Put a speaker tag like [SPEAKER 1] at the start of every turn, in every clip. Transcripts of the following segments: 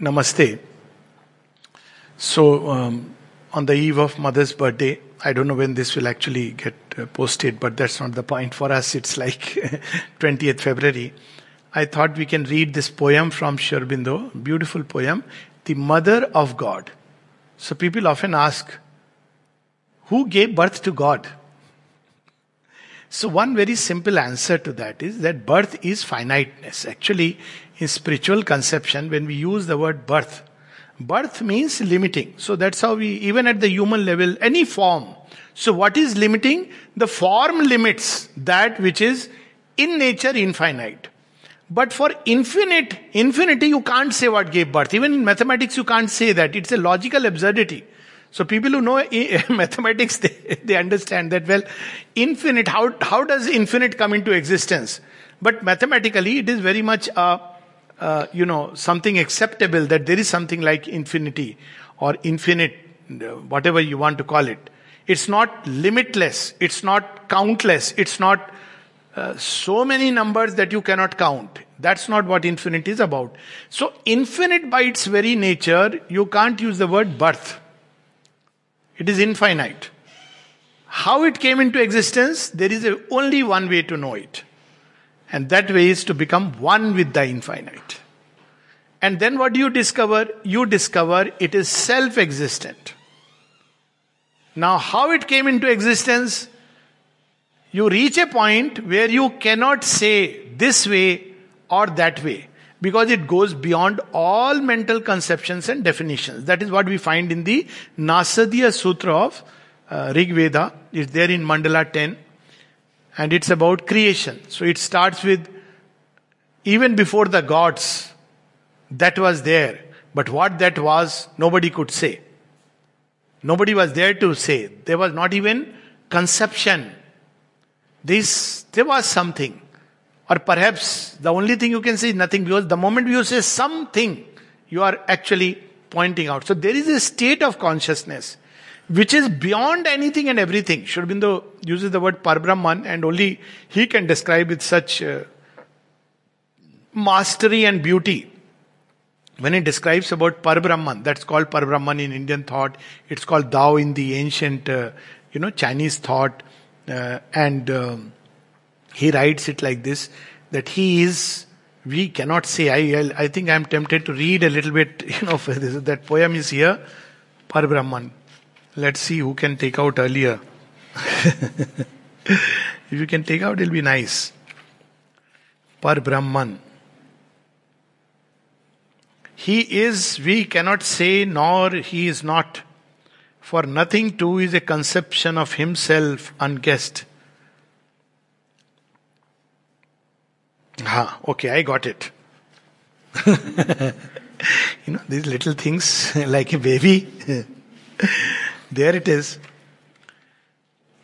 [SPEAKER 1] Namaste. So, um, on the eve of mother's birthday, I don't know when this will actually get uh, posted, but that's not the point for us. It's like 20th February. I thought we can read this poem from Sri Aurobindo, beautiful poem, The Mother of God. So people often ask, who gave birth to God? So one very simple answer to that is that birth is finiteness. Actually, in spiritual conception, when we use the word birth, birth means limiting. So that's how we, even at the human level, any form. So what is limiting? The form limits that which is in nature infinite. But for infinite, infinity, you can't say what gave birth. Even in mathematics, you can't say that. It's a logical absurdity. So people who know mathematics, they, they understand that, well, infinite, how, how does infinite come into existence? But mathematically, it is very much, uh, uh, you know, something acceptable that there is something like infinity or infinite, whatever you want to call it. It's not limitless. It's not countless. It's not uh, so many numbers that you cannot count. That's not what infinite is about. So, infinite by its very nature, you can't use the word birth. It is infinite. How it came into existence, there is a, only one way to know it. And that way is to become one with the infinite. And then what do you discover? You discover it is self existent. Now, how it came into existence, you reach a point where you cannot say this way or that way because it goes beyond all mental conceptions and definitions. That is what we find in the Nasadiya Sukta of uh, Rig Veda. It's there in Mandala 10 and it's about creation. So it starts with even before the gods, that was there. But what that was, nobody could say. Nobody was there to say. There was not even conception. This, there was something. Or perhaps the only thing you can say is nothing because the moment you say something, you are actually pointing out. So there is a state of consciousness which is beyond anything and everything. Sri Aurobindo uses the word Parbrahman and only he can describe with such uh, mastery and beauty. When he describes about Parbrahman, that's called Parbrahman in Indian thought. It's called Tao in the ancient, uh, you know, Chinese thought. Uh, and um, he writes it like this, that he is, we cannot say, I, I, I think I'm tempted to read a little bit, you know, that poem is here, Parbrahman. Let's see who can take out earlier. if you can take out, it'll be nice. Parbrahman. He is, we cannot say, nor he is not. For nothing too is a conception of himself unguessed. Ah, okay, I got it. you know, these little things like a baby. there it is.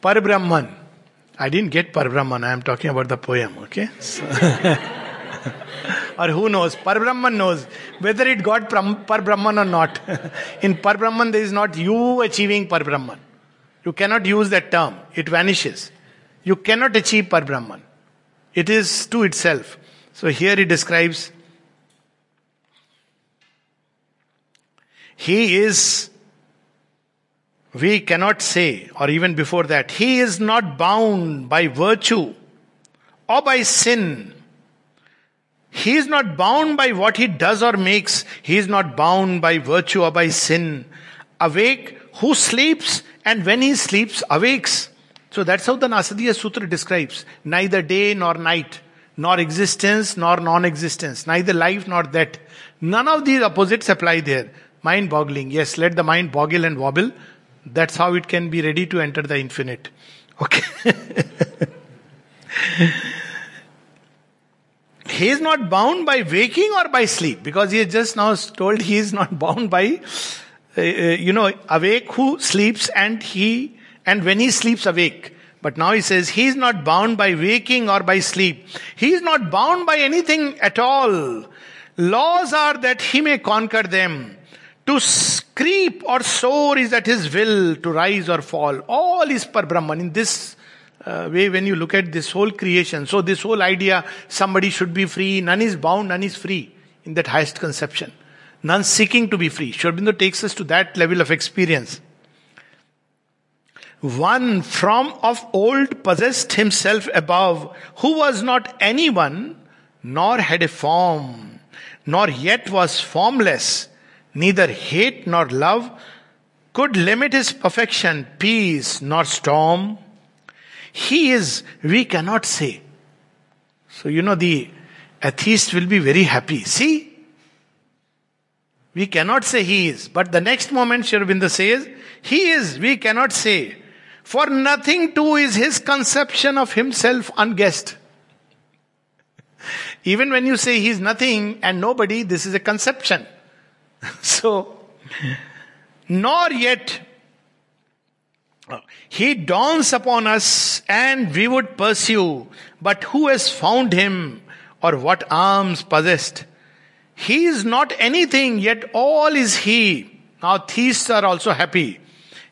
[SPEAKER 1] Parabrahman. I didn't get Parabrahman, I am talking about the poem, okay? Or who knows? Parabrahman knows whether it got Parabrahman or not. In Parabrahman, there is not you achieving Parabrahman. You cannot use that term, it vanishes. You cannot achieve Parbrahman. It is to itself. So here he describes He is, we cannot say, or even before that, He is not bound by virtue or by sin he is not bound by what he does or makes. He is not bound by virtue or by sin. Awake, who sleeps, and when he sleeps, awakes. So that's how the Nasadiya Sukta describes. Neither day nor night, nor existence nor non-existence, neither life nor death. None of these opposites apply there. Mind boggling. Yes, let the mind boggle and wobble. That's how it can be ready to enter the infinite. Okay. he is not bound by waking or by sleep because he has just now told he is not bound by uh, uh, you know awake who sleeps and he and when he sleeps awake but now he says he is not bound by waking or by sleep he is not bound by anything at all laws are that he may conquer them to creep or soar is at his will to rise or fall all is par brahman in this uh, way when you look at this whole creation. So, this whole idea somebody should be free, none is bound, none is free in that highest conception. none seeking to be free. Sri Aurobindo takes us to that level of experience. One from of old possessed himself above, who was not anyone, nor had a form, nor yet was formless, neither hate nor love could limit his perfection, peace nor storm. He is, we cannot say. So, you know, the atheist will be very happy. See? We cannot say he is. But the next moment, Sri says, he is, we cannot say. For nothing too is his conception of himself unguessed. Even when you say he's nothing and nobody, this is a conception. so, nor yet he dawns upon us and we would pursue, but who has found him or what arms possessed? He is not anything, yet all is he. Now theists are also happy.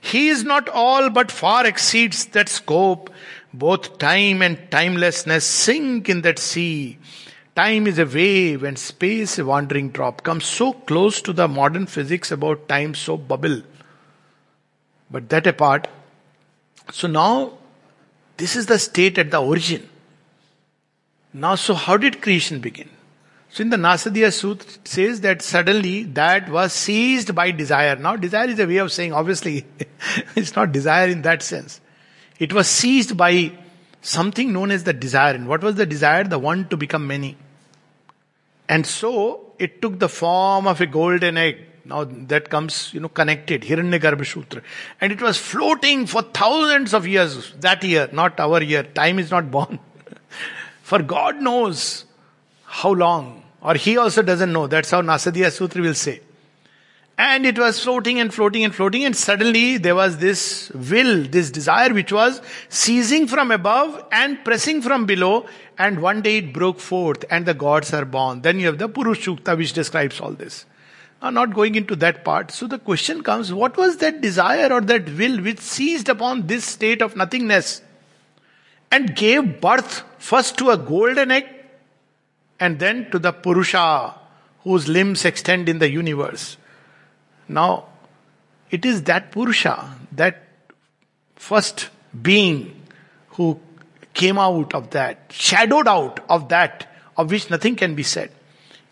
[SPEAKER 1] He is not all, but far exceeds that scope. Both time and timelessness sink in that sea. Time is a wave and space a wandering drop. Comes so close to the modern physics about time, so bubble. But that apart, so now this is the state at the origin. Now, so how did creation begin? So in the Nasadiya Sukta says that suddenly that was seized by desire. Now desire is a way of saying obviously it's not desire in that sense. It was seized by something known as the desire. And what was the desire? The one to become many. And so it took the form of a golden egg. Now that comes, you know, connected. Hiranyagarbha Sukta. And it was floating for thousands of years. That year, not our year. Time is not born. for God knows how long? Or he also doesn't know. That's how Nasadiya Sukta will say. And it was floating and floating and floating, and suddenly there was this will, this desire which was seizing from above and pressing from below, and one day it broke forth, and the gods are born. Then you have the Purush Sukta which describes all this. I'm not going into that part. So the question comes what was that desire or that will which seized upon this state of nothingness and gave birth first to a golden egg and then to the Purusha whose limbs extend in the universe. Now, it is that Purusha, that first being who came out of that, shadowed out of that, of which nothing can be said,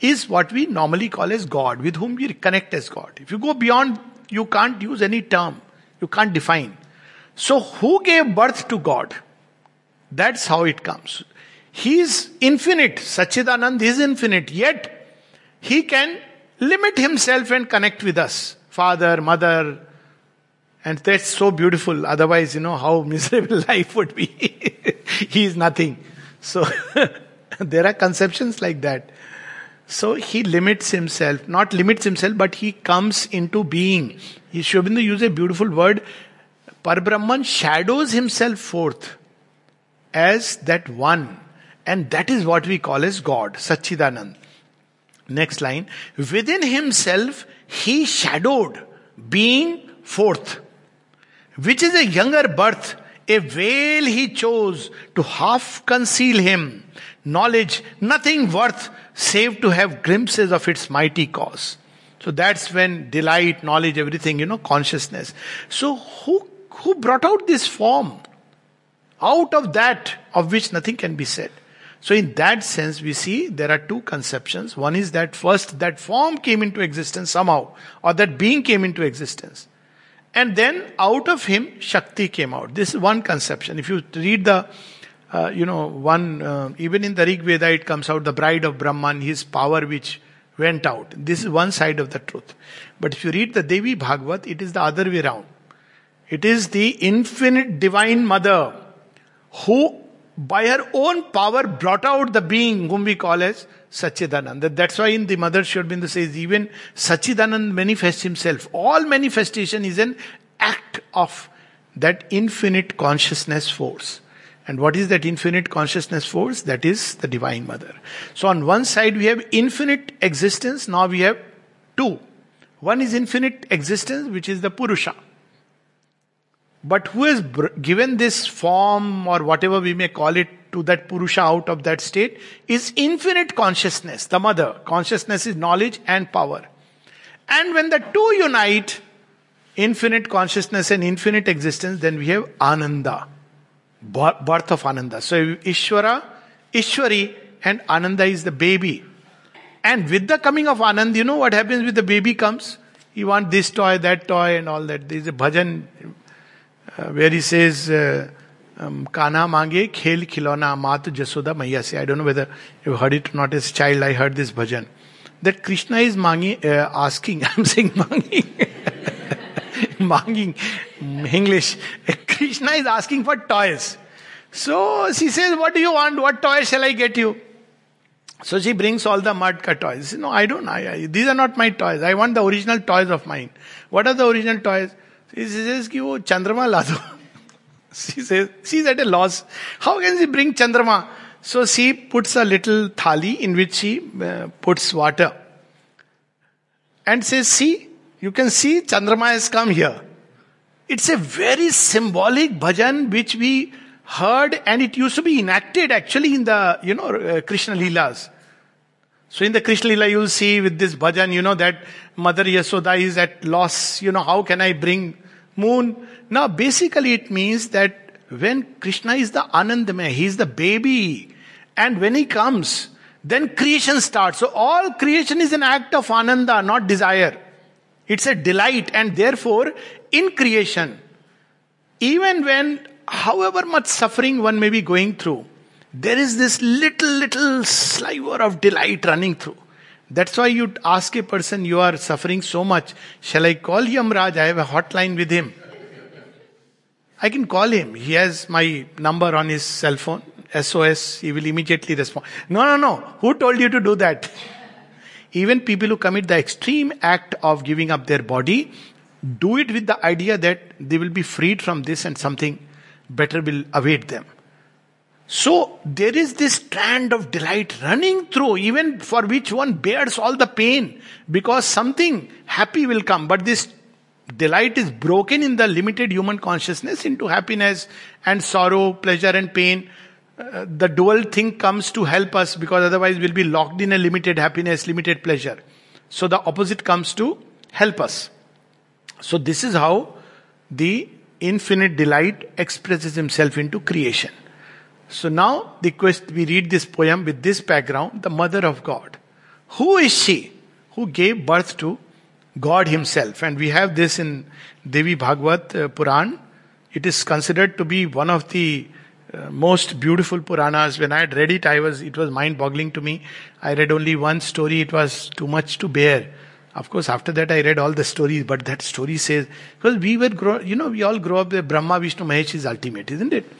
[SPEAKER 1] is what we normally call as God, with whom we connect as God. If you go beyond, you can't use any term, you can't define. So, who gave birth to God? That's how it comes. He is infinite. Sachidanand is infinite. Yet, he can limit himself and connect with us. Father, mother. And that's so beautiful. Otherwise, you know, how miserable life would be. he is nothing. So, there are conceptions like that. So he limits himself, not limits himself, but he comes into being. Sri Aurobindo a beautiful word. Parbrahman shadows himself forth as that one and that is what we call as God, Sachidanand. Next line. Within himself, he shadowed, being forth, which is a younger birth, a veil he chose to half conceal him. Knowledge, nothing worth save to have glimpses of its mighty cause. So that's when delight, knowledge, everything, you know, consciousness. So who, who brought out this form? Out of that of which nothing can be said. So, in that sense, we see there are two conceptions. One is that first, that form came into existence somehow, or that being came into existence. And then out of him, Shakti came out. This is one conception. If you read the, uh, you know, one, uh, even in the Rig Veda, it comes out the bride of Brahman, his power which went out. This is one side of the truth. But if you read the Devi Bhagavat, it is the other way around. It is the infinite divine mother who by her own power brought out the being whom we call as Sachidanand. That's why in the Mother Sri Aurobindo says even Sachidanand manifests himself. All manifestation is an act of that infinite consciousness force. And what is that infinite consciousness force? That is the Divine Mother. So on one side we have infinite existence, now we have two. One is infinite existence, which is the Purusha. But who has given this form or whatever we may call it to that Purusha out of that state is infinite consciousness, the mother. Consciousness is knowledge and power. And when the two unite, infinite consciousness and infinite existence, then we have Ananda, birth of Ananda. So Ishvara, Ishwari, and Ananda is the baby. And with the coming of Anand, you know what happens with the baby comes? He wants this toy, that toy, and all that. There is a bhajan where he says, uh, um, Kana mange khel khilona mat jasoda maiya se. I don't know whether you heard it or not as a child. I heard this bhajan. That Krishna is mangi, uh, asking, I'm saying manging. manging, English. Krishna is asking for toys. So she says, What do you want? What toy shall I get you? So she brings all the cut toys. No, I don't. These are not my toys. I want the original toys of mine. What are the original toys? She says, Ki wo Chandrama la do. She says, she's at a loss. How can she bring Chandrama? So she puts a little thali in which she uh, puts water. And says, see, you can see Chandrama has come here. It's a very symbolic bhajan which we heard and it used to be enacted actually in the, you know, uh, Krishna Leelas. So in the Krishna Leela you'll see with this bhajan, you know, that Mother Yasoda is at loss. You know, how can I bring moon? Now basically it means that when Krishna is the Anandamaya, he is the baby. And when he comes, then creation starts. So all creation is an act of Ananda, not desire. It's a delight and therefore in creation, even when however much suffering one may be going through, there is this little, little sliver of delight running through. That's why you ask a person, You are suffering so much. Shall I call Yamraj? I have a hotline with him. I can call him. He has my number on his cell phone. SOS. He will immediately respond. No, no, no. Who told you to do that? Even people who commit the extreme act of giving up their body do it with the idea that they will be freed from this and something better will await them. So there is this strand of delight running through, even for which one bears all the pain, because something happy will come. But this delight is broken in the limited human consciousness into happiness and sorrow, pleasure and pain. Uh, the dual thing comes to help us because otherwise we'll be locked in a limited happiness, limited pleasure. So the opposite comes to help us. So this is how the infinite delight expresses himself into creation. So now the quest, we read this poem with this background, the mother of God. Who is she who gave birth to God himself? And we have this in Devi Bhagavat uh, Puran. It is considered to be one of the uh, most beautiful Puranas. When I had read it, I was, it was mind boggling to me. I read only one story. It was too much to bear. Of course, after that I read all the stories, but that story says, because we were, grow, you know, we all grow up with Brahma, Vishnu, Mahesh is ultimate, isn't it?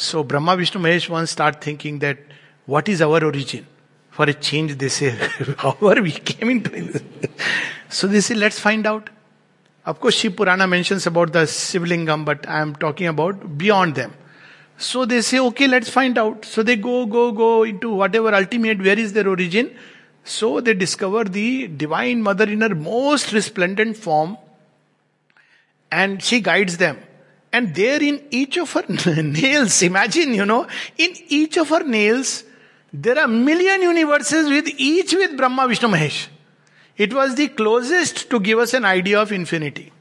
[SPEAKER 1] So Brahma, Vishnu, Mahesh once start thinking that what is our origin? For a change, they say, however we came into it. so they say, let's find out. Of course, Shiv Purana mentions about the Sivlingam, but I am talking about beyond them. So they say, okay, let's find out. So they go, go, go into whatever ultimate, where is their origin? So they discover the Divine Mother in her most resplendent form and she guides them. And there in each of her nails, imagine, you know, in each of her nails, there are million universes with each with Brahma, Vishnu, Mahesh. It was the closest to give us an idea of infinity.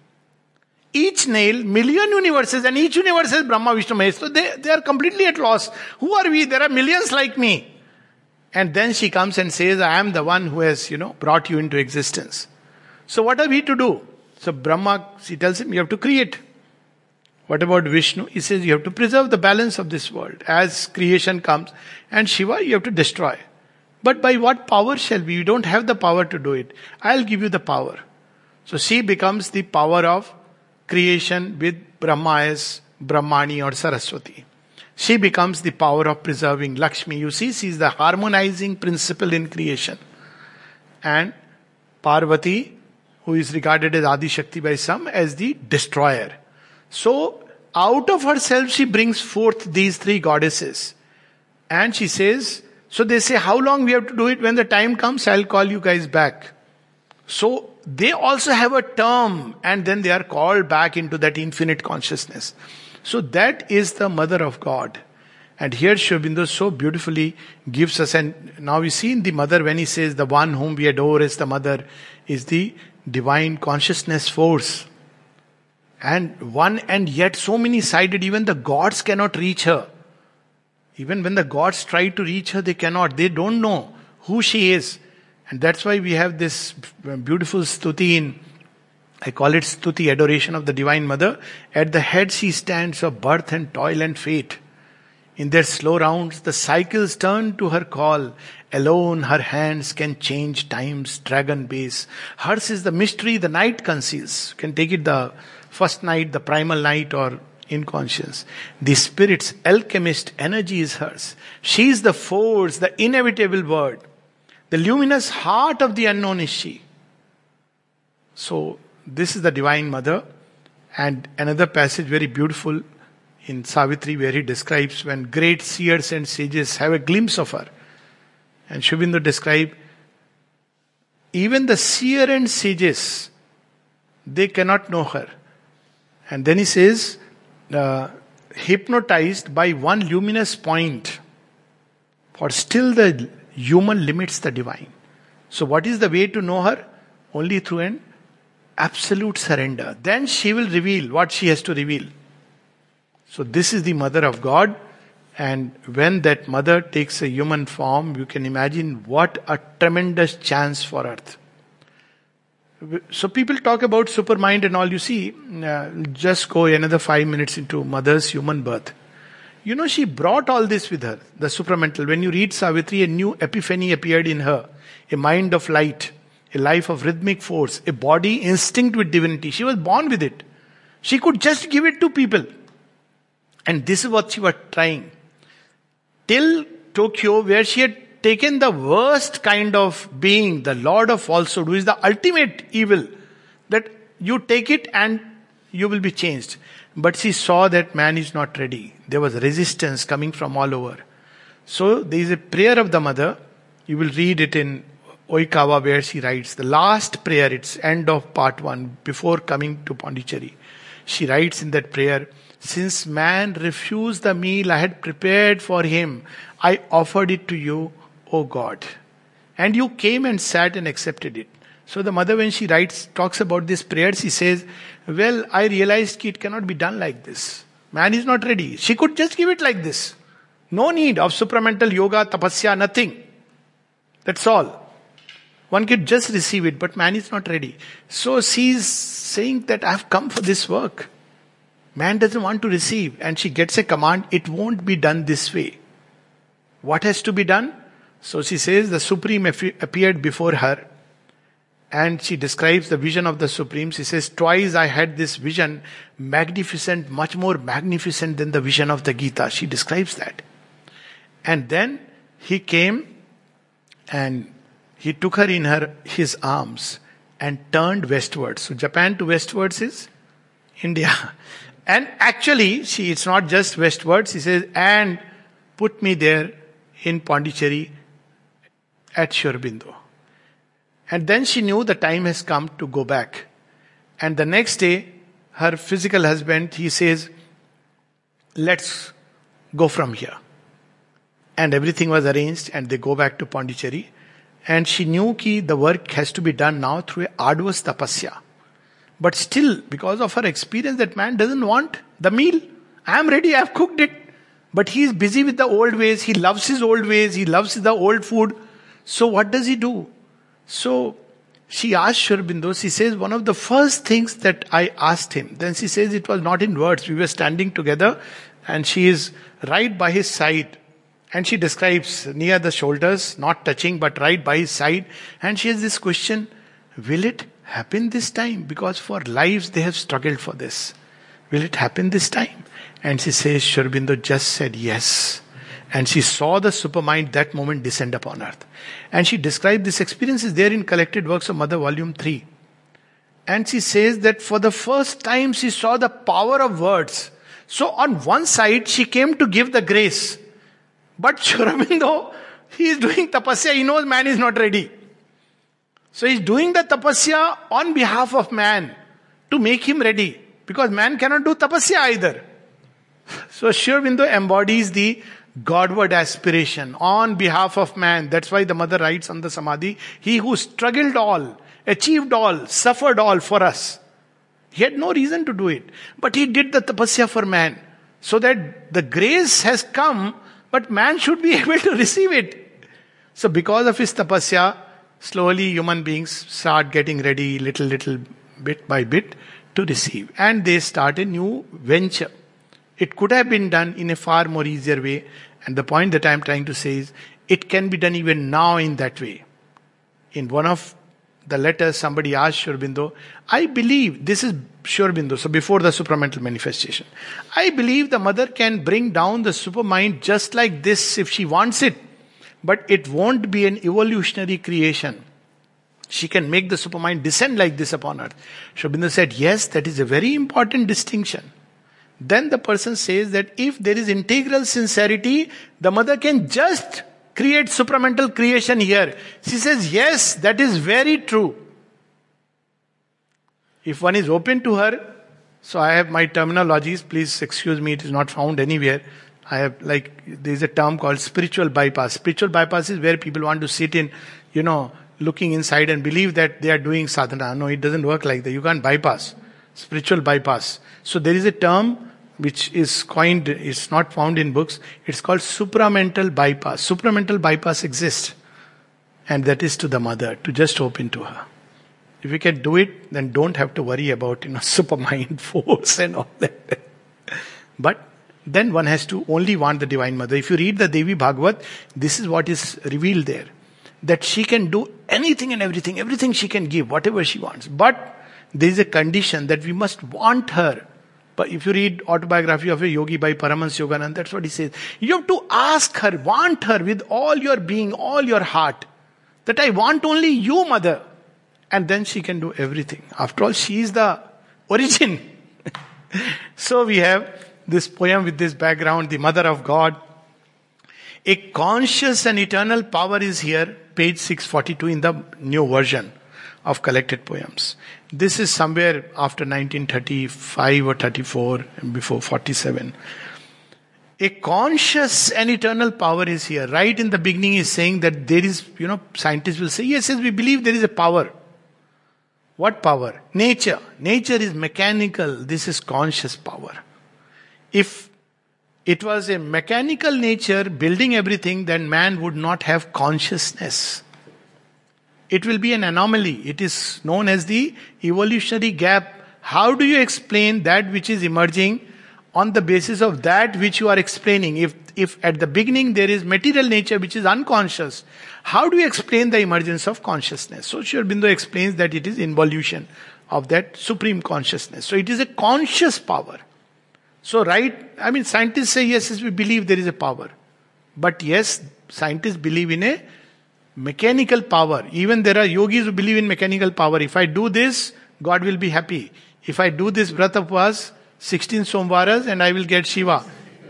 [SPEAKER 1] Each nail, million universes, and each universe is Brahma, Vishnu, Mahesh. So they, they are completely at loss. Who are we? There are millions like me. And then she comes and says, I am the one who has, you know, brought you into existence. So what are we to do? So Brahma, she tells him, you have to create. What about Vishnu? He says, you have to preserve the balance of this world. As creation comes. And Shiva, you have to destroy. But by what power shall we? We don't have the power to do it. I'll give you the power. So she becomes the power of creation with Brahma as Brahmani or Saraswati. She becomes the power of preserving Lakshmi. You see, she is the harmonizing principle in creation. And Parvati, who is regarded as Adi Shakti by some, as the destroyer. So, out of herself, she brings forth these three goddesses. And she says, so they say, how long we have to do it? When the time comes, I'll call you guys back. So they also have a term and then they are called back into that infinite consciousness. So that is the mother of God. And here Sri so beautifully gives us, and now we see in the mother when he says, The one whom we adore is the mother is the divine consciousness force. And one and yet so many sided, even the gods cannot reach her. Even when the gods try to reach her, they cannot. They don't know who she is. And that's why we have this beautiful stuti in, I call it stuti, adoration of the Divine Mother. At the head she stands of birth and toil and fate. In their slow rounds, the cycles turn to her call. Alone her hands can change time's dragon base. Hers is the mystery the night conceals. You can take it the first night, the primal night, or inconscience. The spirit's alchemist energy is hers. She is the force, the inevitable word. The luminous heart of the unknown is she. So, this is the Divine Mother. And another passage, very beautiful, in Savitri where he describes when great seers and sages have a glimpse of her. And Sri describes even the seer and sages, they cannot know her. And then he says, uh, hypnotized by one luminous point, for still the human limits the divine. So, what is the way to know her? Only through an absolute surrender. Then she will reveal what she has to reveal. So, this is the mother of God. And when that mother takes a human form, you can imagine what a tremendous chance for earth. So people talk about supermind and all. You see, uh, just go another five minutes into mother's human birth. You know, she brought all this with her, the supramental. When you read Savitri, a new epiphany appeared in her, a mind of light, a life of rhythmic force, a body instinct with divinity. She was born with it. She could just give it to people. And this is what she was trying. Till Tokyo, where she had taken the worst kind of being, the Lord of falsehood, who is the ultimate evil, that you take it and you will be changed. But she saw that man is not ready. There was resistance coming from all over. So there is a prayer of the mother. You will read it in Oikawa where she writes the last prayer, it's end of part one, before coming to Pondicherry. She writes in that prayer, since man refused the meal I had prepared for him, I offered it to you, O God. And you came and sat and accepted it. So the mother, when she writes, talks about this prayer, she says, Well, I realized it cannot be done like this. Man is not ready. She could just give it like this. No need of supramental yoga, tapasya, nothing. That's all. One could just receive it, but man is not ready. So she's saying that I've come for this work. Man doesn't want to receive, and she gets a command, it won't be done this way. What has to be done? So she says the Supreme appeared before her and she describes the vision of the Supreme. She says, Twice I had this vision, magnificent, much more magnificent than the vision of the Gita. She describes that. And then he came and he took her in her his arms and turned westwards. So Japan to westwards is India. And actually, she, it's not just westwards. She says, and put me there in Pondicherry at Sri Aurobindo. And then she knew the time has come to go back. And the next day, her physical husband, he says, let's go from here. And everything was arranged and they go back to Pondicherry. And she knew that the work has to be done now through a arduous tapasya. But still, because of her experience, that man doesn't want the meal. I am ready, I have cooked it. But he is busy with the old ways. He loves his old ways. He loves the old food. So what does he do? So she asked Sri Aurobindo, she says, one of the first things that I asked him, then she says it was not in words. We were standing together and she is right by his side. And she describes near the shoulders, not touching, but right by his side. And she has this question, will it happen this time? Because for lives they have struggled for this. Will it happen this time? And she says, Sri Aurobindo just said yes. And she saw the supermind that moment descend upon earth. And she described this experience is there in Collected Works of Mother, Volume 3. And she says that for the first time she saw the power of words. So on one side she came to give the grace. But Sri Aurobindo, he is doing tapasya, he knows man is not ready. So he's doing the tapasya on behalf of man to make him ready. Because man cannot do tapasya either. So Sri Aurobindo embodies the Godward aspiration on behalf of man. That's why the mother writes on the Samadhi, He who struggled all, achieved all, suffered all for us. He had no reason to do it. But he did the tapasya for man. So that the grace has come, but man should be able to receive it. So because of his tapasya, slowly human beings start getting ready little, little bit by bit to receive. And they start a new venture. It could have been done in a far more easier way. And the point that I'm trying to say is, it can be done even now in that way. In one of the letters, somebody asked Sri Aurobindo, I believe, this is Sri Aurobindo, so before the supramental manifestation. I believe the mother can bring down the supermind just like this if she wants it. But it won't be an evolutionary creation. She can make the supermind descend like this upon earth. Sri Aurobindo said, Yes, that is a very important distinction. Then the person says that if there is integral sincerity, the mother can just create supramental creation here. She says, Yes, that is very true. If one is open to her, so I have my terminologies, please excuse me, it is not found anywhere. I have like there is a term called spiritual bypass. Spiritual bypass is where people want to sit in, you know, looking inside and believe that they are doing sadhana. No, it doesn't work like that. You can't bypass. Spiritual bypass. So there is a term which is coined, it's not found in books. It's called supramental bypass. Supramental bypass exists. And that is to the mother, to just open to her. If you can do it, then don't have to worry about, you know, supermind force and all that. but then one has to only want the Divine Mother. If you read the Devi Bhagavat, this is what is revealed there that she can do anything and everything, everything she can give, whatever she wants. But there is a condition that we must want her. But if you read autobiography of a yogi by Paramahansa Yogananda, that's what he says. You have to ask her, want her with all your being, all your heart. That I want only you, mother. And then she can do everything. After all, she is the origin. so we have this poem with this background, the mother of God. A conscious and eternal power is here page 642 in the new version of collected poems. This is somewhere after 1935 or 34, before 47. A conscious and eternal power is here. Right in the beginning, is saying that there is, you know, scientists will say, yes, yes, we believe there is a power. What power? Nature. Nature is mechanical. This is conscious power. If it was a mechanical nature building everything, then man would not have consciousness. It will be an anomaly. It is known as the evolutionary gap. How do you explain that which is emerging on the basis of that which you are explaining? If, if at the beginning there is material nature which is unconscious, how do you explain the emergence of consciousness? So Sri Aurobindo explains that it is involution of that supreme consciousness. So it is a conscious power. So, right, I mean, scientists say, yes, yes, we believe there is a power. But yes, scientists believe in a mechanical power. Even there are yogis who believe in mechanical power. If I do this, God will be happy. If I do this Vrat was 16 Somvaras and I will get Shiva.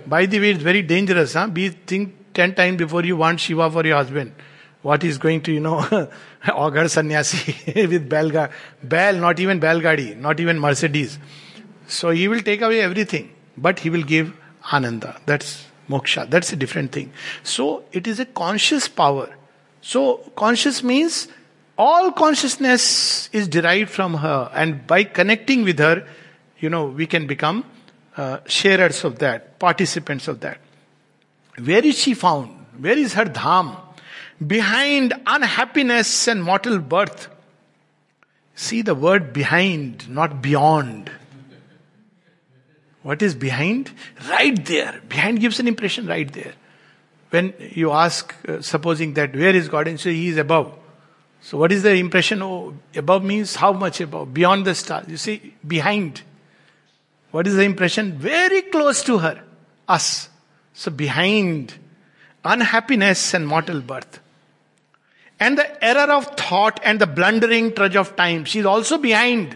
[SPEAKER 1] By the way, it's very dangerous. Huh? Be think 10 times before you want Shiva for your husband. What is going to, you know, augur sannyasi with Belga. Bel, not even Belgadi, not even Mercedes. So he will take away everything but he will give ananda. That's moksha. That's a different thing. So it is a conscious power. So conscious means all consciousness is derived from her, and by connecting with her, you know, we can become uh, sharers of that, participants of that. Where is she found? Where is her dham? Behind unhappiness and mortal birth. See the word behind, not beyond. What is behind? Right there. Behind gives an impression right there. When you ask, uh, supposing that where is God, and say He is above. So what is the impression? Oh, above means how much above? Beyond the stars. You see, behind. What is the impression? Very close to her, us. So behind unhappiness and mortal birth. And the error of thought and the blundering trudge of time. She is also behind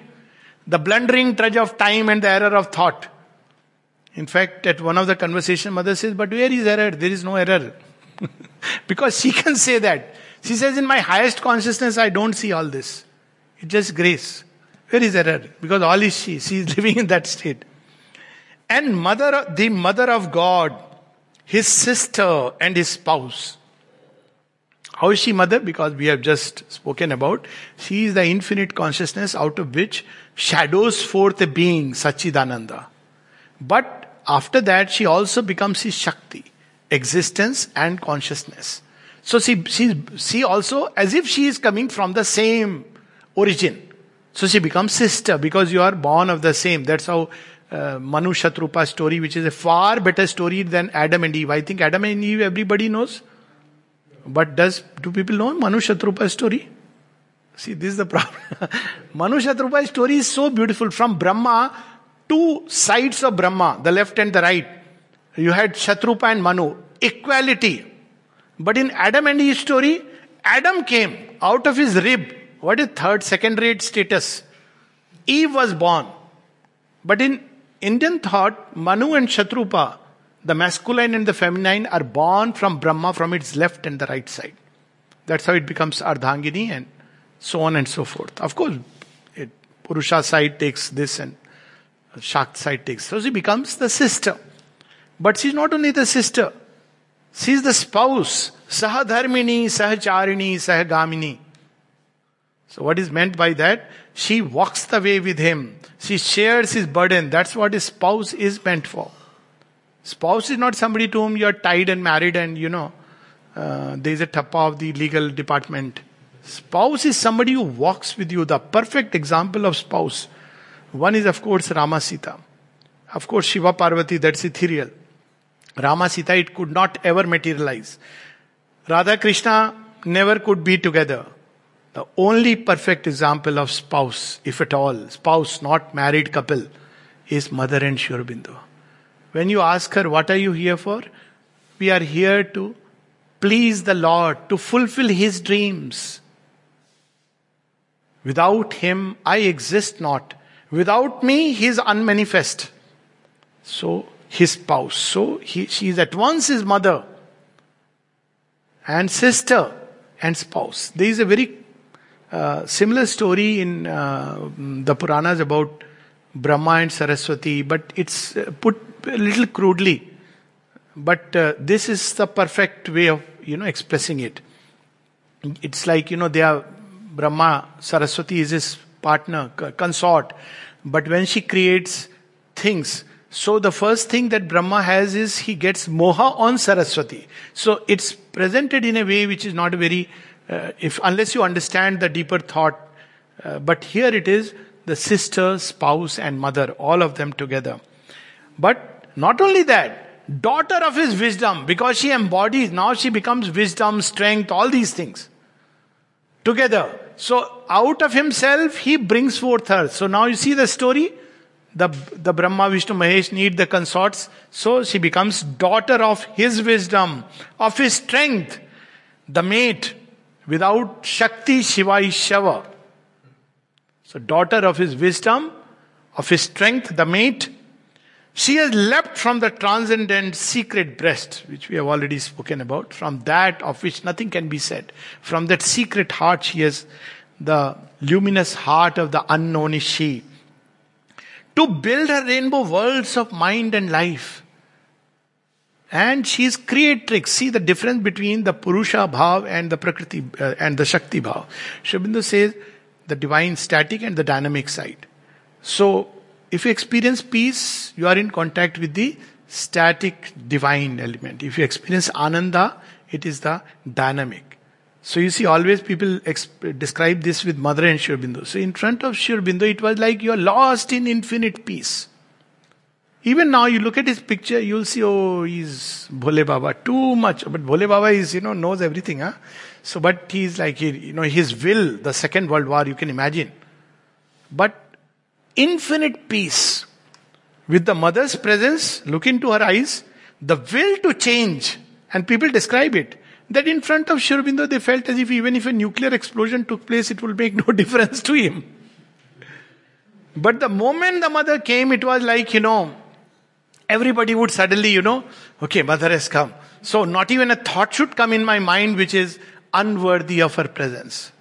[SPEAKER 1] the blundering trudge of time and the error of thought. In fact, at one of the conversation, mother says, But where is error? There is no error. because she can say that. She says, In my highest consciousness, I don't see all this. It's just grace. Where is error? Because all is she. She is living in that state. And mother, the mother of God his sister and his spouse. How is she mother? Because we have just spoken about. She is the infinite consciousness out of which shadows forth a being, Sachidananda. But after that, she also becomes his Shakti, existence and consciousness. So she, she, she also, as if she is coming from the same origin. So she becomes sister because you are born of the same. That's how uh, Manu Shatrupa story, which is a far better story than Adam and Eve. I think Adam and Eve everybody knows. But does do people know Manu Shatrupa story? See, this is the problem. Manu Shatrupa story is so beautiful. From Brahma, two sides of Brahma, the left and the right. You had Shatrupa and Manu, equality. But in Adam and Eve story, Adam came out of his rib. What is third, second rate status? Eve was born. But in Indian thought, Manu and Shatrupa, the masculine and the feminine, are born from Brahma from its left and the right side. That's how it becomes Ardhangini and so on and so forth. Of course, it, Purusha side takes this and Shakt side takes. So she becomes the sister. But she's not only the sister, she's the spouse. Sahadharmini, Sahacharini, Sahagamini. So what is meant by that? She walks the way with him. She shares his burden. That's what a spouse is meant for. Spouse is not somebody to whom you are tied and married and you know, uh, there is a tappa of the legal department. Spouse is somebody who walks with you. The perfect example of spouse. One is of course Rama Sita. Of course Shiva Parvati, that's ethereal. Rama Sita, it could not ever materialize. Radha Krishna never could be together. The only perfect example of spouse, if at all, spouse, not married couple, is Mother and Sri When you ask her, What are you here for? We are here to please the Lord, to fulfill His dreams. Without Him, I exist not. Without me, He is unmanifest. So, His spouse. So, he, she is at once His mother and sister and spouse. There is a very uh, similar story in uh, the Puranas about Brahma and Saraswati, but it's uh, put a little crudely. But uh, this is the perfect way of you know expressing it. It's like you know they are Brahma, Saraswati is his partner, consort. But when she creates things, so the first thing that Brahma has is he gets moha on Saraswati. So it's presented in a way which is not very uh, if unless you understand the deeper thought. Uh, but here it is the sister, spouse, and mother, all of them together. But not only that, daughter of his wisdom, because she embodies, now she becomes wisdom, strength, all these things together. So out of himself, he brings forth her. So now you see the story. The, the Brahma, Vishnu, Mahesh need the consorts. So she becomes daughter of his wisdom, of his strength, the mate, Without Shakti, Shiva is Shava. So, daughter of his wisdom, of his strength, the mate, she has leapt from the transcendent secret breast, which we have already spoken about, from that of which nothing can be said. From that secret heart, she has the luminous heart of the unknown is she. To build her rainbow worlds of mind and life. And she is creatrix. See the difference between the Purusha Bhav and the Prakriti uh, and the Shakti Bhav. Sri Aurobindo says the divine static and the dynamic side. So, if you experience peace, you are in contact with the static divine element. If you experience Ananda, it is the dynamic. So you see, always people exp- describe this with Mother and Sri Aurobindo. So in front of Sri Aurobindo, it was like you are lost in infinite peace. Even now, you look at his picture, you'll see, oh, he's Bhole Baba, too much. But Bhole Baba is, you know, knows everything, huh? So, but he's like, you know, his will, the Second World War, you can imagine. But infinite peace. With the mother's presence, look into her eyes, the will to change, and people describe it. That in front of Sri Aurobindo, they felt as if even if a nuclear explosion took place, it will make no difference to him. But the moment the mother came, it was like, you know, everybody would suddenly, you know, okay, mother has come. So not even a thought should come in my mind which is unworthy of her presence.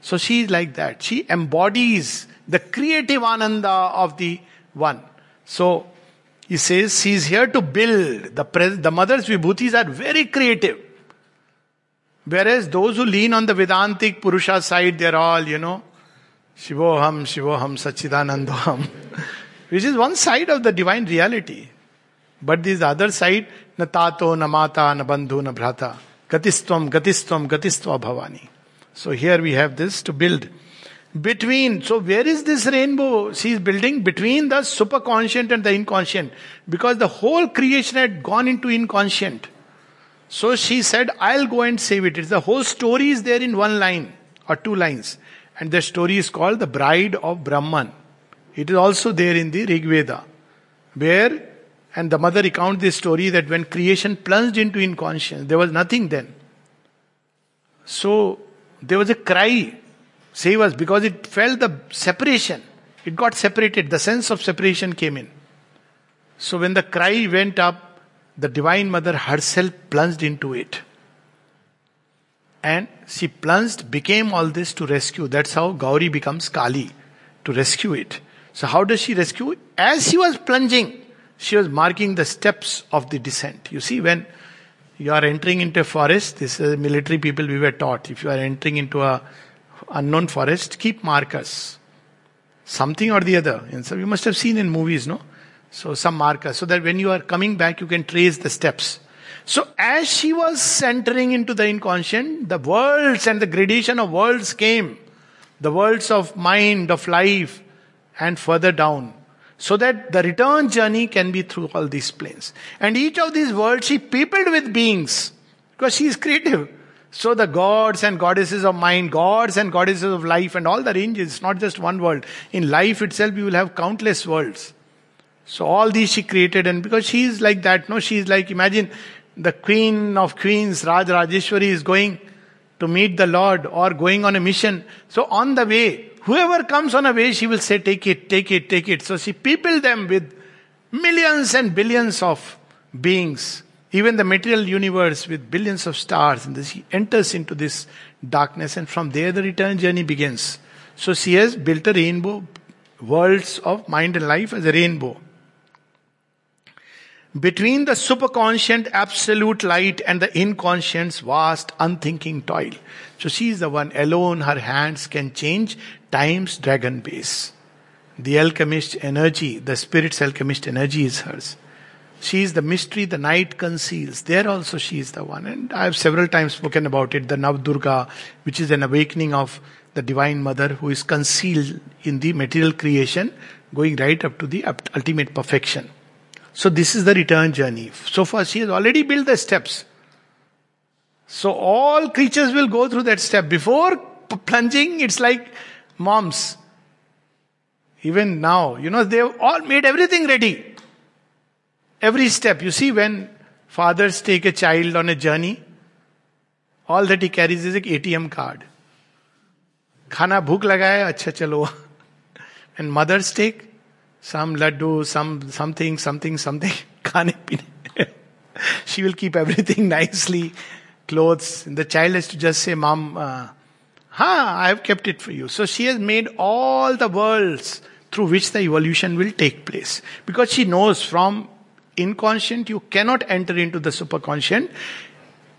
[SPEAKER 1] So she is like that. She embodies the creative ananda of the one. So He says she is here to build. The, pres- the mother's vibhutis are very creative. Whereas those who lean on the Vedantic Purusha side, they're all, you know, Shivoham, Shivoham, Sachidanandaham, which is one side of the divine reality. But this other side, na tato, na mata, na bandhu, na bhrata. Gatistvam, gatistvam, gatistva bhavani. So here we have this to build. Between, so where is this rainbow she is building? Between the superconscient and the inconscient. Because the whole creation had gone into inconscient. So she said, I'll go and save it. It's the whole story is there in one line or two lines. And the story is called The Bride of Brahman. It is also there in the Rig Veda, where, and the mother recounts this story that when creation plunged into inconscience, there was nothing then. So there was a cry, save us, because it felt the separation. It got separated, the sense of separation came in. So when the cry went up, the Divine Mother herself plunged into it. And she plunged, became all this to rescue. That's how Gauri becomes Kali, to rescue it. So, how does she rescue? As she was plunging, she was marking the steps of the descent. You see, when you are entering into a forest, this is military people we were taught. If you are entering into a unknown forest, keep markers. Something or the other. And so you must have seen in movies, no? So some markers, so that when you are coming back, you can trace the steps. So as she was entering into the inconscient, the worlds and the gradation of worlds came. The worlds of mind, of life, and further down. So that the return journey can be through all these planes. And each of these worlds she peopled with beings. Because she is creative. So the gods and goddesses of mind, gods and goddesses of life, and all the ranges, not just one world. In life itself, you will have countless worlds. So all these she created, and because she is like that, no, she is like, imagine the queen of queens, Raj Rajeshwari, is going to meet the Lord or going on a mission. So on the way, whoever comes on a way, she will say, Take it, take it, take it. So she peopled them with millions and billions of beings, even the material universe with billions of stars. And she enters into this darkness, and from there the return journey begins. So she has built a rainbow, worlds of mind and life as a rainbow between the superconscient absolute light and the inconscient's vast unthinking toil. So she is the one alone, her hands can change time's dragon base. The alchemist energy, the spirit's alchemist energy is hers. She is the mystery the night conceals. There also she is the one. And I have several times spoken about it, the Navdurga, which is an awakening of the Divine Mother who is concealed in the material creation, going right up to the ultimate perfection. So this is the return journey. So far she has already built the steps. So all creatures will go through that step. Before plunging, it's like moms. Even now, you know, they've all made everything ready. Every step. You see, when fathers take a child on a journey, all that he carries is an ATM card. खाना भूख लगा है अच्छा चलो and mothers take some laddu, some something, something, something, khane pine. she will keep everything nicely, clothes. And the child has to just say, Mom, uh, ha, I have kept it for you. So she has made all the worlds through which the evolution will take place. Because she knows from inconscient you cannot enter into the superconscient.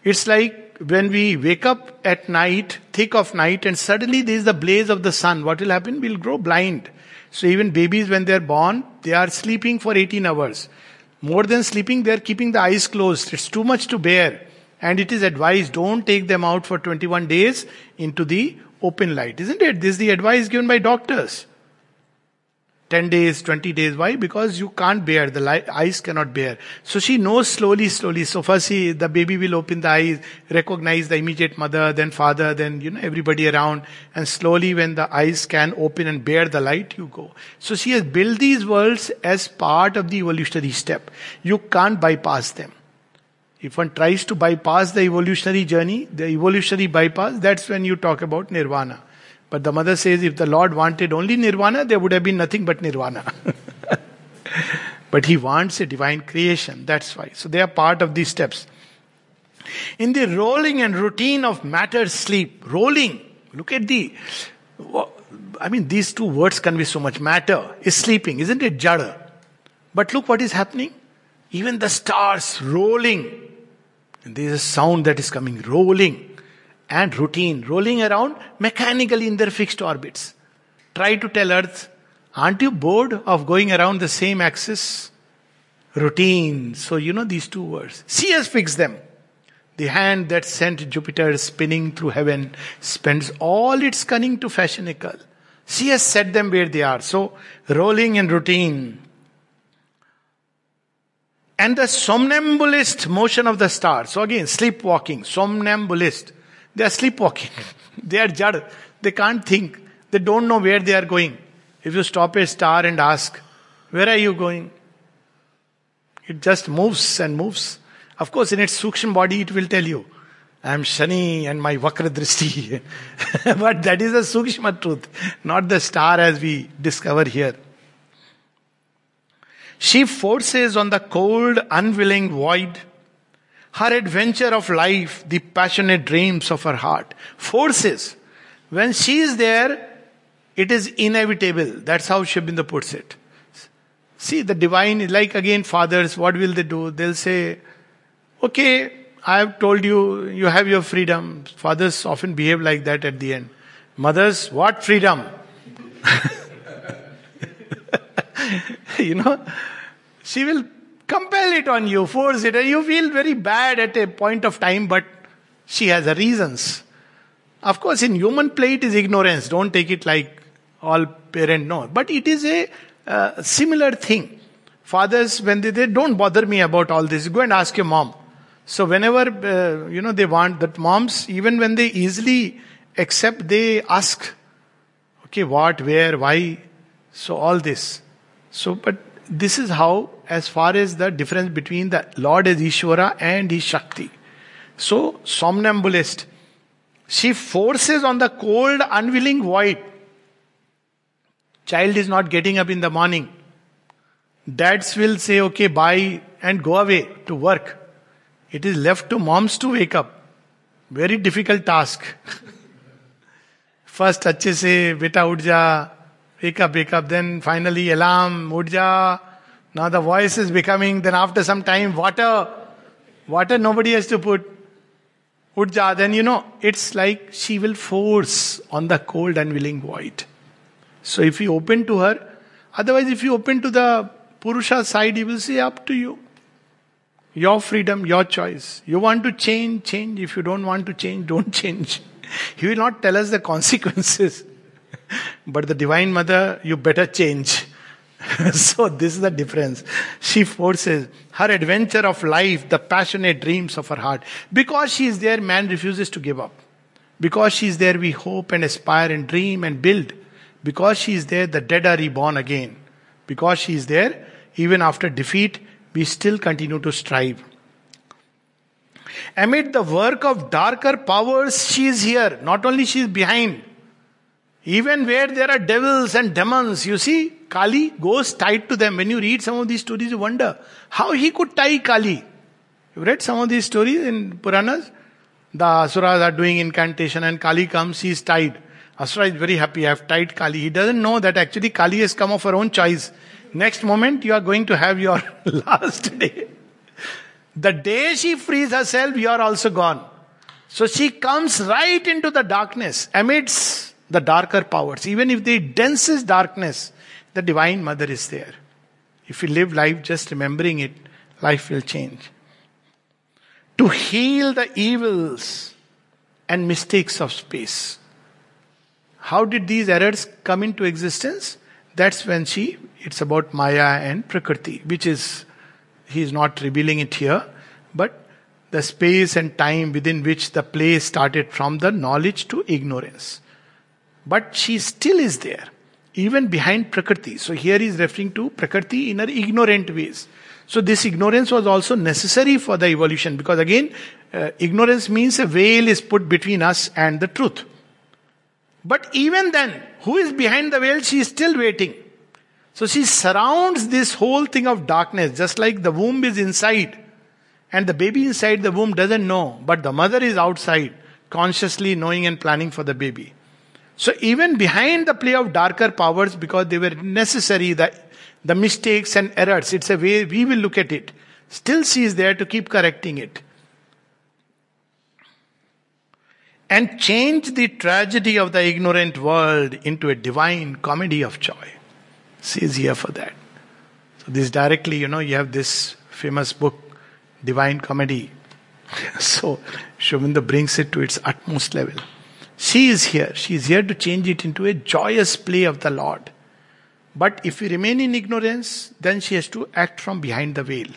[SPEAKER 1] It's like when we wake up at night, thick of night, and suddenly there is the blaze of the sun. What will happen? We'll grow blind. So even babies, when they're born, they are sleeping for 18 hours. More than sleeping, they're keeping the eyes closed. It's too much to bear. And it is advised, don't take them out for 21 days into the open light. Isn't it? This is the advice given by doctors. 10 days, 20 days. Why? Because you can't bear, the light, eyes cannot bear. So she knows slowly, slowly. So first she, the baby will open the eyes, recognize the immediate mother, then father, then, you know, everybody around. And slowly when the eyes can open and bear the light, you go. So she has built these worlds as part of the evolutionary step. You can't bypass them. If one tries to bypass the evolutionary journey, the evolutionary bypass, that's when you talk about nirvana. But the mother says if the Lord wanted only nirvana, there would have been nothing but nirvana. but he wants a divine creation. That's why. So they are part of these steps. In the rolling and routine of matter sleep, rolling, look at the, I mean, these two words convey so much. Matter is sleeping, isn't it? Jada. But look what is happening. Even the stars rolling. And there is a sound that is coming, rolling and routine, rolling around mechanically in their fixed orbits. Try to tell Earth, aren't you bored of going around the same axis? Routine. So, you know these two words. See us fix them. The hand that sent Jupiter spinning through heaven spends all its cunning to fashion a curl. See us set them where they are. So, rolling in routine. And the somnambulist motion of the star. So again, sleepwalking, somnambulist. They are sleepwalking. they are jad. They can't think. They don't know where they are going. If you stop a star and ask, where are you going? It just moves and moves. Of course, in its sukshma body, it will tell you, I am Shani and my Vakra Drishti. but that is the sukshma truth, not the star as we discover here. She forces on the cold, unwilling void her adventure of life, the passionate dreams of her heart. Forces. When she is there, it is inevitable. That's how Sri Aurobindo puts it. See, the divine is like again fathers, what will they do? They'll say, okay, I have told you, you have your freedom. Fathers often behave like that at the end. Mothers, what freedom? you know, she will compel it on you, force it, and you feel very bad at a point of time, but she has her reasons. Of course, in human play, it is ignorance. Don't take it like all parent know. But it is a uh, similar thing. Fathers, when they, they don't bother me about all this, go and ask your mom. So whenever, uh, you know, they want that moms, even when they easily accept, they ask, okay, what, where, why, so all this. So, but this is how, as far as the difference between the Lord as Ishvara and his Shakti. So, somnambulist, she forces on the cold, unwilling void. Child is not getting up in the morning. Dads will say, okay, bye and go away to work. It is left to moms to wake up. Very difficult task. First अच्छे से बेटा उठ जा wake up wake up then finally alarm उठ जा Now the voice is becoming, then after some time, water. Water nobody has to put. Udja, then you know, it's like she will force on the cold, unwilling void. So if you open to her, otherwise, if you open to the Purusha side, he will say, up to you. Your freedom, your choice. You want to change, change. If you don't want to change, don't change. he will not tell us the consequences. but the Divine Mother, you better change. so this is the difference. She forces her adventure of life, the passionate dreams of her heart. Because she is there, man refuses to give up. Because she is there, we hope and aspire and dream and build. Because she is there, the dead are reborn again. Because she is there, even after defeat, we still continue to strive. Amid the work of darker powers, she is here. Not only she is behind. Even where there are devils and demons, you see, Kali goes tied to them. When you read some of these stories, you wonder how he could tie Kali. You've read some of these stories in Puranas? The Asuras are doing incantation and Kali comes, he is tied. Asura is very happy, I have tied Kali. He doesn't know that actually Kali has come of her own choice. Next moment, you are going to have your last day. The day she frees herself, you are also gone. So she comes right into the darkness, amidst the darker powers. Even if the densest darkness, the Divine Mother is there. If you live life just remembering it, life will change. To heal the evils and mistakes of space. How did these errors come into existence? That's when she, it's about Maya and Prakriti, which is, he is not revealing it here, but the space and time within which the play started from the knowledge to ignorance. But she still is there, even behind Prakriti. So here he is referring to Prakriti in her ignorant ways. So this ignorance was also necessary for the evolution because again, uh, ignorance means a veil is put between us and the truth. But even then, who is behind the veil? She is still waiting. So she surrounds this whole thing of darkness, just like the womb is inside. And the baby inside the womb doesn't know, but the mother is outside, consciously knowing and planning for the baby. So even behind the play of darker powers, because they were necessary, the, the mistakes and errors. It's a way we will look at it. Still, she is there to keep correcting it. And change the tragedy of the ignorant world into a divine comedy of joy. She is here for that. So, this directly, you know, you have this famous book, Divine Comedy. so, Sri brings it to its utmost level. She is here. She is here to change it into a joyous play of the Lord. But if we remain in ignorance, then she has to act from behind the veil.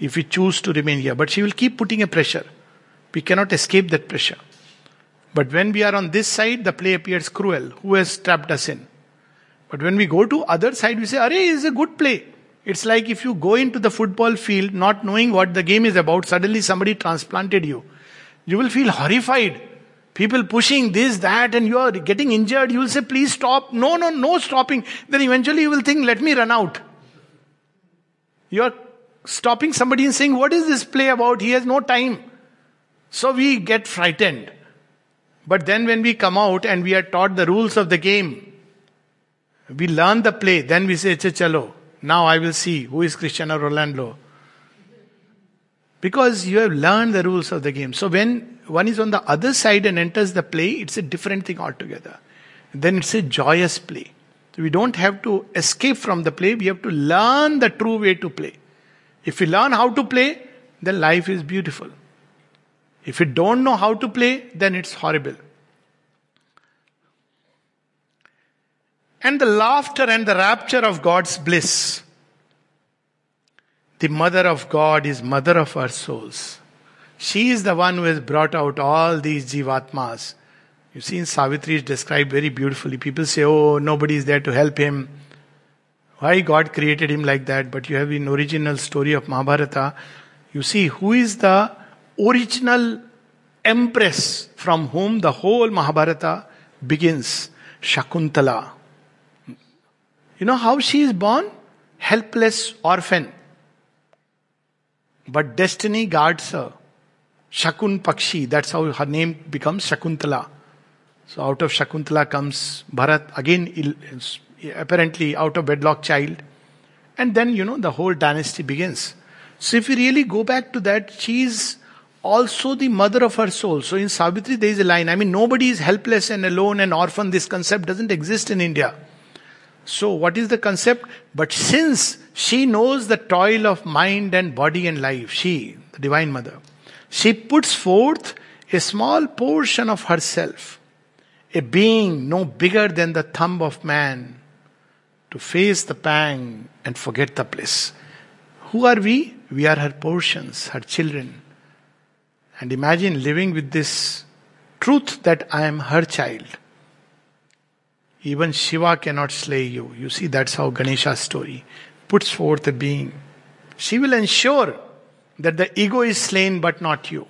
[SPEAKER 1] If we choose to remain here, but she will keep putting a pressure. We cannot escape that pressure. But when we are on this side, the play appears cruel. Who has trapped us in? But when we go to other side, we say, "Are is a good play." It's like if you go into the football field not knowing what the game is about, suddenly somebody transplanted you. You will feel horrified people pushing this, that, and you are getting injured, you will say, please stop. No, no, no stopping. Then eventually you will think, let me run out. You are stopping somebody and saying, what is this play about? He has no time. So we get frightened. But then when we come out and we are taught the rules of the game, we learn the play, then we say, chalo, now I will see who is Cristiano Ronaldo. Because you have learned the rules of the game. So when one is on the other side and enters the play, it's a different thing altogether. Then it's a joyous play. So we don't have to escape from the play, we have to learn the true way to play. If we learn how to play, then life is beautiful. If we don't know how to play, then it's horrible. And the laughter and the rapture of God's bliss. The mother of God is mother of our souls. She is the one who has brought out all these jivatmas. You see, in Savitri is described very beautifully. People say, oh, nobody is there to help him. Why God created him like that? But you have in original story of Mahabharata, you see who is the original empress from whom the whole Mahabharata begins. Shakuntala. You know how she is born? Helpless orphan. But destiny guards her. Shakun Pakshi, that's how her name becomes Shakuntala. So out of Shakuntala comes Bharat, again apparently out of wedlock child. And then, you know, the whole dynasty begins. So if we really go back to that, she is also the mother of her soul. So in Savitri there is a line, I mean nobody is helpless and alone and orphan. This concept doesn't exist in India. So what is the concept? But since she knows the toil of mind and body and life, she, the Divine Mother, she puts forth a small portion of herself, a being no bigger than the thumb of man, to face the pang and forget the bliss. Who are we? We are her portions, her children. And imagine living with this truth that I am her child. Even Shiva cannot slay you. You see, that's how Ganesha's story puts forth a being. She will ensure that the ego is slain but not you.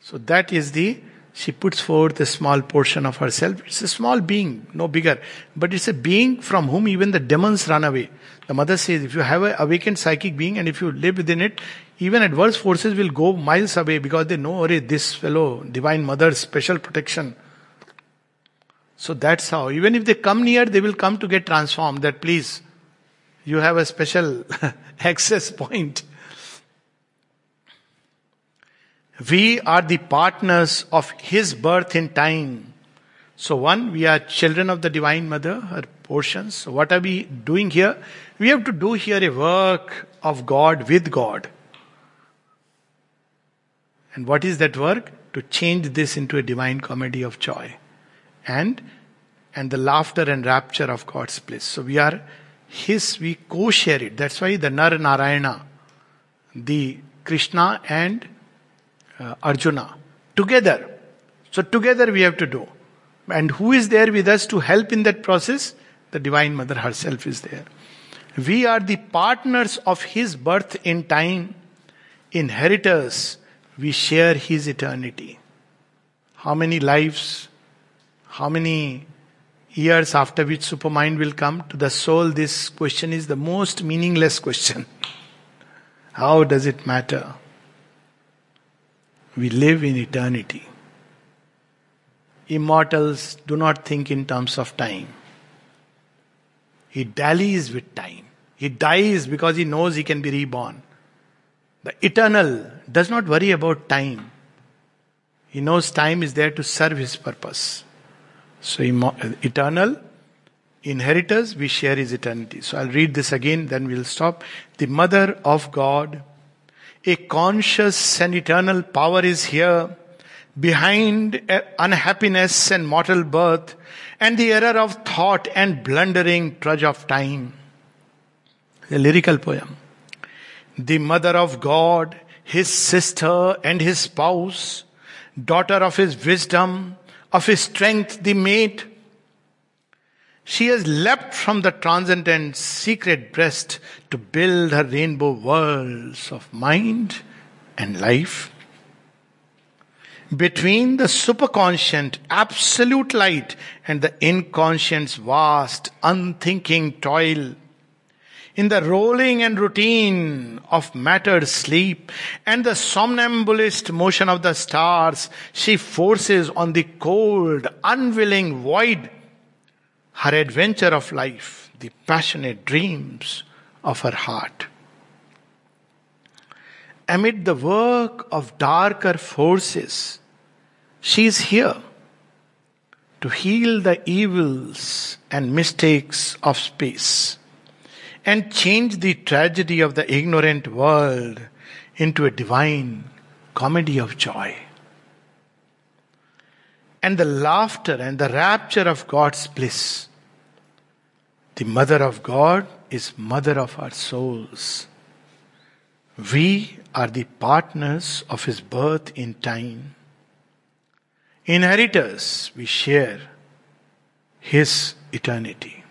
[SPEAKER 1] So that is the, she puts forth a small portion of herself. It's a small being, no bigger. But it's a being from whom even the demons run away. The mother says, if you have an awakened psychic being and if you live within it, even adverse forces will go miles away because they know, oh, this fellow, divine mother's special protection. So that's how. Even if they come near, they will come to get transformed. That please, you have a special access point. We are the partners of His birth in time. So, one, we are children of the Divine Mother, her portions. So, what are we doing here? We have to do here a work of God with God. And what is that work? To change this into a divine comedy of joy. And and the laughter and rapture of God's bliss. So we are his, we co share it. That's why the Nar Narayana, the Krishna and uh, Arjuna, together. So together we have to do. And who is there with us to help in that process? The Divine Mother herself is there. We are the partners of His birth in time, inheritors. We share His eternity. How many lives, how many years after which supermind will come, to the soul, this question is the most meaningless question. How does it matter? We live in eternity. Immortals do not think in terms of time. He dallies with time. He dies because he knows he can be reborn. The eternal does not worry about time. He knows time is there to serve his purpose. So, eternal inheritors, we share his eternity. So, I'll read this again, then we'll stop. The mother of God, a conscious and eternal power is here behind eh, unhappiness and mortal birth and the error of thought and blundering trudge of time. A lyrical poem. The mother of God, his sister and his spouse, daughter of his wisdom, of his strength, the mate. She has leapt from the transcendent secret breast to build her rainbow worlds of mind and life between the superconscient absolute light and the inconscient's vast unthinking toil in the rolling and routine of mattered sleep and the somnambulist motion of the stars she forces on the cold unwilling void her adventure of life the passionate dreams of her heart. Amid the work of darker forces she is here to heal the evils and mistakes of space and change the tragedy of the ignorant world into a divine comedy of joy. And the laughter and the rapture of God's bliss. The mother of God is mother of our souls. We are the partners of his birth in time inheritors, we share His eternity.